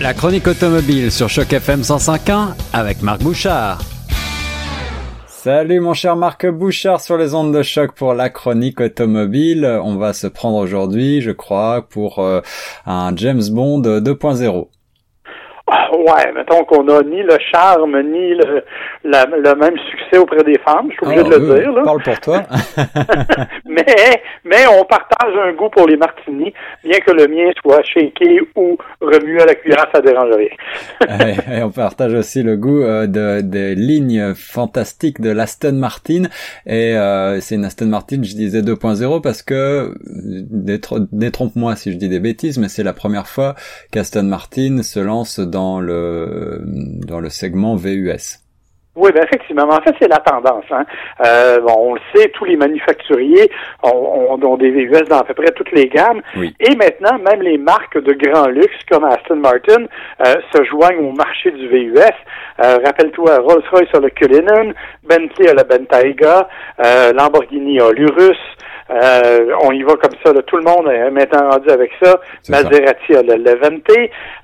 La chronique automobile sur Choc FM 105.1 avec Marc Bouchard. Salut mon cher Marc Bouchard sur les ondes de choc pour la chronique automobile. On va se prendre aujourd'hui, je crois, pour euh, un James Bond 2.0. Ah, ouais, mettons qu'on a ni le charme, ni le, le même succès auprès des femmes, je suis obligé Ah, de le oui, dire. Là. Parle pour toi. mais, mais on partage un goût pour les martinis, bien que le mien soit shaké ou remué à la cuillère, ça dérange rien. et, et on partage aussi le goût euh, de, des lignes fantastiques de l'Aston Martin. Et euh, c'est une Aston Martin, je disais 2.0 parce que, détro- détrompe-moi si je dis des bêtises, mais c'est la première fois qu'Aston Martin se lance dans le, dans le segment VUS. Oui, ben effectivement. En fait, c'est la tendance. Hein. Euh, bon, on le sait, tous les manufacturiers ont, ont- ont des VUS dans à peu près toutes les gammes. Oui. Et maintenant, même les marques de grand luxe comme Aston Martin euh, se joignent au marché du VUS. Euh, Rappelle-toi, Rolls-Royce a le Cullinan, Bentley a le Bentayga, Lamborghini a l'Urus. Euh, on y va comme ça. là. Tout le monde est maintenant rendu avec ça. Maserati a le Levante.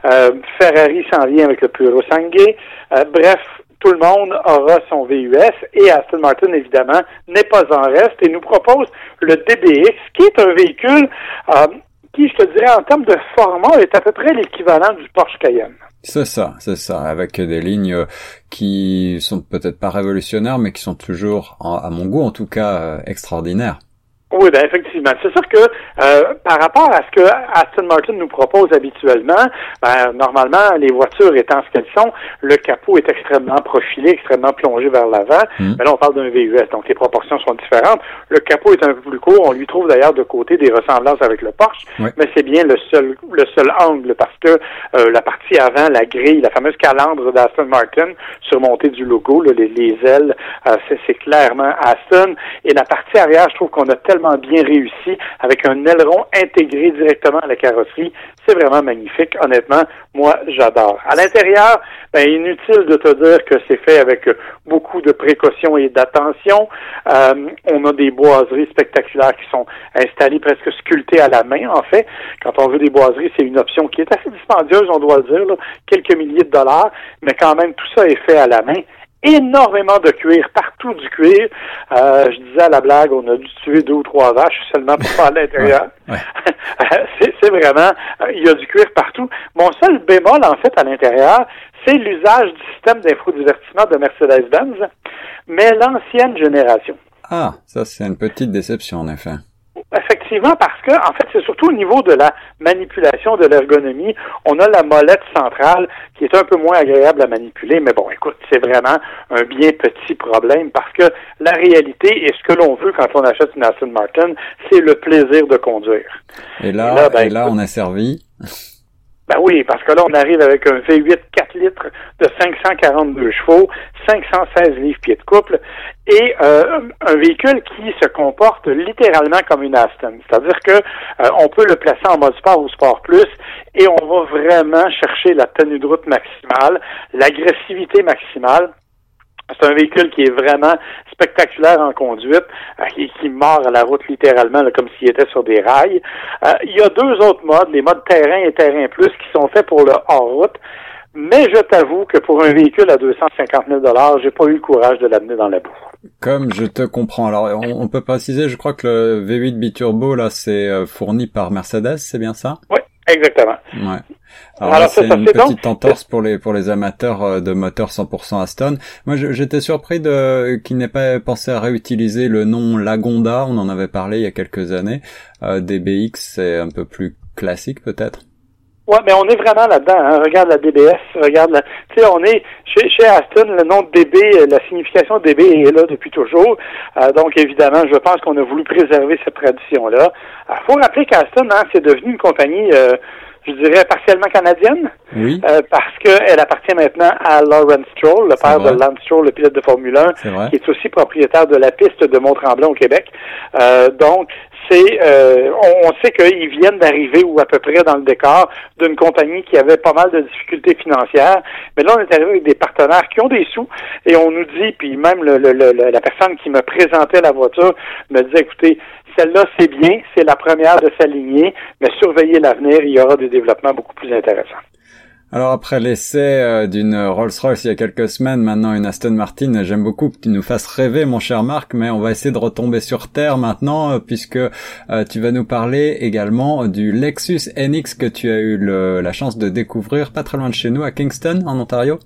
Euh, Ferrari s'en vient avec le Puro Sangue. Euh, bref, tout le monde aura son VUS et Aston Martin, évidemment, n'est pas en reste et nous propose le DBX, qui est un véhicule euh, qui, je te dirais, en termes de format, est à peu près l'équivalent du Porsche Cayenne. C'est ça, c'est ça, avec des lignes euh, qui sont peut-être pas révolutionnaires, mais qui sont toujours, à mon goût en tout cas, euh, extraordinaires. Oui, ben effectivement. C'est sûr que euh, par rapport à ce que Aston Martin nous propose habituellement, ben, normalement, les voitures étant ce qu'elles sont, le capot est extrêmement profilé, extrêmement plongé vers l'avant. Mhm. Mais là, on parle d'un VUS, donc les proportions sont différentes. Le capot est un peu plus court. On lui trouve d'ailleurs de côté des ressemblances avec le Porsche, mais c'est bien le seul le seul angle parce que euh, la partie avant, la grille, la fameuse calandre d'Aston Martin, surmontée du logo, là, les, les ailes, euh, c'est clairement Aston. Et la partie arrière, je trouve qu'on a tellement bien réussi avec un aileron intégré directement à la carrosserie. C'est vraiment magnifique. Honnêtement, moi, j'adore. À l'intérieur, ben, inutile de te dire que c'est fait avec beaucoup de précautions et d'attention. Euh, on a des boiseries spectaculaires qui sont installées presque sculptées à la main, en fait. Quand on veut des boiseries, c'est une option qui est assez dispendieuse, on doit le dire, là. quelques milliers de dollars, mais quand même, tout ça est fait à la main énormément de cuir, partout du cuir. Euh, je disais à la blague, on a dû tuer deux ou trois vaches seulement pour faire l'intérieur. Ouais, c'est vraiment, euh, il y a du cuir partout. Mon seul bémol, en fait, à l'intérieur, c'est l'usage du système d'infodivertissement de Mercedes-Benz, mais l'ancienne génération. Ah, ça c'est une petite déception en effet. Effectivement, parce que, en fait, c'est surtout au niveau de la manipulation de l'ergonomie. On a la molette centrale qui est un peu moins agréable à manipuler, mais bon, écoute, c'est vraiment un bien petit problème parce que la réalité et ce que l'on veut quand on achète une Aston Martin, c'est le plaisir de conduire. Et là, Et là, ben, et là on est servi. Ben oui, parce que là, on arrive avec un V8 4 litres de 542 chevaux, 516 livres pieds de couple, et euh, un véhicule qui se comporte littéralement comme une Aston. C'est-à-dire que euh, on peut le placer en mode sport ou sport plus, et on va vraiment chercher la tenue de route maximale, l'agressivité maximale. C'est un véhicule qui est vraiment spectaculaire en conduite, euh, qui, qui mord à la route littéralement, là, comme s'il était sur des rails. Euh, il y a deux autres modes, les modes terrain et terrain plus, qui sont faits pour le hors-route. Mais je t'avoue que pour un véhicule à 250 000 j'ai pas eu le courage de l'amener dans la boue. Comme je te comprends. Alors, on, on peut préciser, je crois que le V8 biturbo là, c'est euh, fourni par Mercedes, c'est bien ça? Oui, exactement. Ouais. Alors, c'est une petite donc- entorse pour les pour les amateurs euh, de moteurs 100% Aston. Moi, j'étais surpris de qu'il n'ait pas pensé à réutiliser le nom Lagonda. On en avait parlé il y a quelques années. Euh, DBX, c'est un peu plus classique peut-être? Ouais, mais on est vraiment là-dedans. Hein. Regarde la DBS, regarde la. Tu sais, on est chez, chez Aston, le nom de DB, la signification de DB est là depuis toujours. Euh, donc évidemment, je pense qu'on a voulu préserver cette tradition-là. Il faut rappeler qu'Aston, hein, c'est devenu une compagnie, euh, je dirais partiellement canadienne, Oui, euh, parce qu'elle appartient maintenant à Lawrence Stroll, le père vrai. de Lance Stroll, le pilote de Formule 1, c'est vrai. qui est aussi propriétaire de la piste de Mont-Tremblant au Québec. Euh, donc, c'est, euh, on, sait qu'ils viennent d'arriver ou à peu près dans le décor d'une compagnie qui avait pas mal de difficultés financières. Mais là, on est arrivé avec des partenaires qui ont des sous et on nous dit, puis même le- la personne qui me présentait la voiture me disait, écoutez, celle-là, c'est bien, c'est la première de s'aligner, mais surveillez l'avenir, il y aura des développements beaucoup plus intéressants. Alors après l'essai euh, d'une Rolls-Royce il y a quelques semaines, maintenant une Aston Martin, j'aime beaucoup que tu nous fasses rêver mon cher Marc, mais on va essayer de retomber sur terre maintenant euh, puisque euh, tu vas nous parler également du Lexus NX que tu as eu la chance de découvrir pas très loin de chez nous à Kingston en Ontario.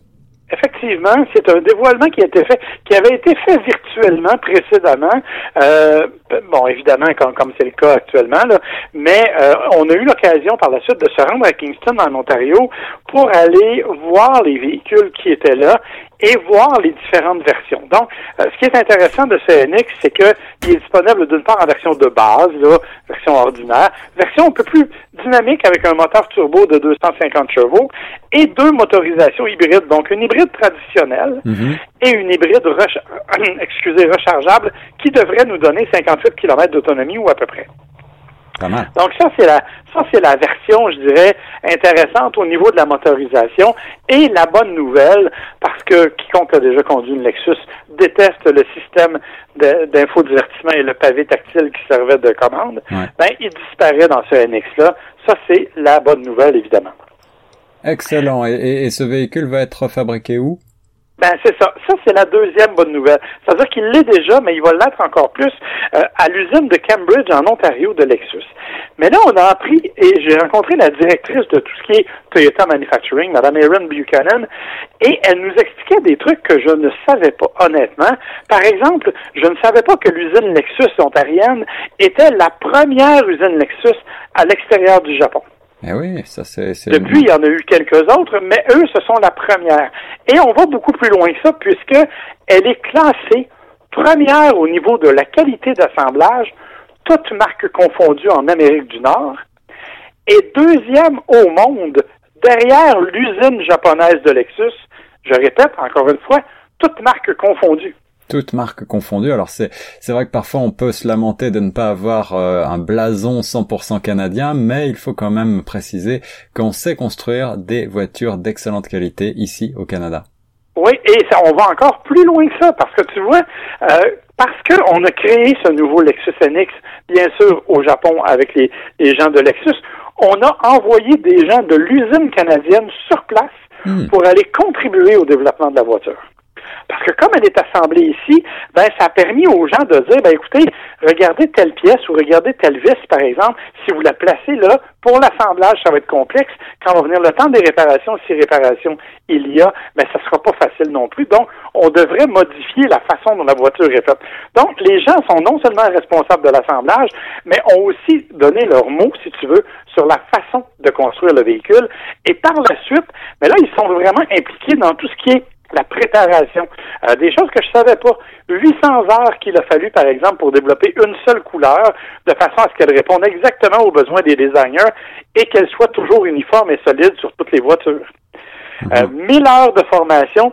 Effectivement, c'est un dévoilement qui a été fait, qui avait été fait virtuellement précédemment. Euh, bon, évidemment, comme comme c'est le cas actuellement, là, mais euh, on a eu l'occasion par la suite de se rendre à Kingston, en Ontario, pour aller voir les véhicules qui étaient là et voir les différentes versions. Donc, euh, ce qui est intéressant de ce NX, c'est qu'il est disponible d'une part en version de base, là, version ordinaire, version un peu plus dynamique avec un moteur turbo de 250 chevaux et deux motorisations hybrides, donc une hybride traditionnelle mhm. et une hybride excusez, rechargeable qui devrait nous donner 58 km d'autonomie ou à peu près. Donc ça c'est la ça c'est la version, je dirais, intéressante au niveau de la motorisation et la bonne nouvelle parce que quiconque a déjà conduit une Lexus déteste le système d'infodivertissement et le pavé tactile qui servait de commande. Ben il disparaît dans ce NX là. Ça c'est la bonne nouvelle évidemment. Excellent. et ce véhicule va être fabriqué où? Ben c'est ça. Ça c'est la deuxième bonne nouvelle. C'est-à-dire qu'il l'est déjà, mais il va l'être encore plus euh, à l'usine de Cambridge en Ontario de Lexus. Mais là, on a appris et j'ai rencontré la directrice de tout ce qui est Toyota Manufacturing, Mme Erin Buchanan, et elle nous expliquait des trucs que je ne savais pas honnêtement. Par exemple, je ne savais pas que l'usine Lexus ontarienne était la première usine Lexus à l'extérieur du Japon. Eh oui, ça c'est. Depuis, il y en a eu quelques autres, mais eux, ce sont la première. Et on va beaucoup plus loin que ça, puisque elle est classée première au niveau de la qualité d'assemblage, toutes marques confondues en Amérique du Nord, et deuxième au monde, derrière l'usine japonaise de Lexus. Je répète encore une fois, toutes marques confondues toutes marques confondues. Alors c'est c'est vrai que parfois on peut se lamenter de ne pas avoir euh, un blason 100% canadien, mais il faut quand même préciser qu'on sait construire des voitures d'excellente qualité ici au Canada. Oui, et ça, on va encore plus loin que ça, parce que tu vois, euh, parce qu'on a créé ce nouveau Lexus NX, bien sûr, au Japon avec les, les gens de Lexus, on a envoyé des gens de l'usine canadienne sur place hmm. pour aller contribuer au développement de la voiture. Parce que comme elle est assemblée ici, ben ça a permis aux gens de dire, ben écoutez, regardez telle pièce ou regardez telle vis, par exemple, si vous la placez là, pour l'assemblage, ça va être complexe. Quand va venir le temps des réparations, si réparations il y a, ben ça sera pas facile non plus. Donc, on devrait modifier la façon dont la voiture est faite. Donc, les gens sont non seulement responsables de l'assemblage, mais ont aussi donné leur mot, si tu veux, sur la façon de construire le véhicule. Et par la suite, mais là, ils sont vraiment impliqués dans tout ce qui est la préparation, euh, des choses que je savais pas. 800 heures qu'il a fallu, par exemple, pour développer une seule couleur, de façon à ce qu'elle réponde exactement aux besoins des designers et qu'elle soit toujours uniforme et solide sur toutes les voitures. Mhm. Euh, 1000 heures de formation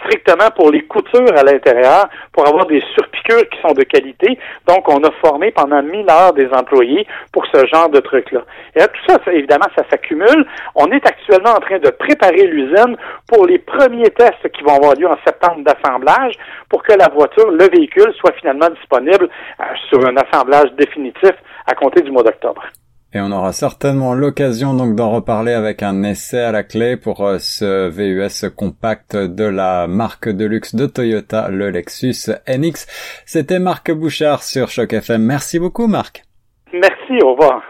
strictement pour les coutures à l'intérieur, pour avoir des surpiqûres qui sont de qualité. Donc, on a formé pendant mille heures des employés pour ce genre de trucs-là. Et là, tout ça, évidemment, ça s'accumule. On est actuellement en train de préparer l'usine pour les premiers tests qui vont avoir lieu en septembre d'assemblage pour que la voiture, le véhicule, soit finalement disponible euh, sur un assemblage définitif à compter du mois d'octobre. Et on aura certainement l'occasion donc d'en reparler avec un essai à la clé pour euh, ce VUS compact de la marque de luxe de Toyota, le Lexus NX. C'était Marc Bouchard sur Choc FM. Merci beaucoup Marc. Merci, au revoir.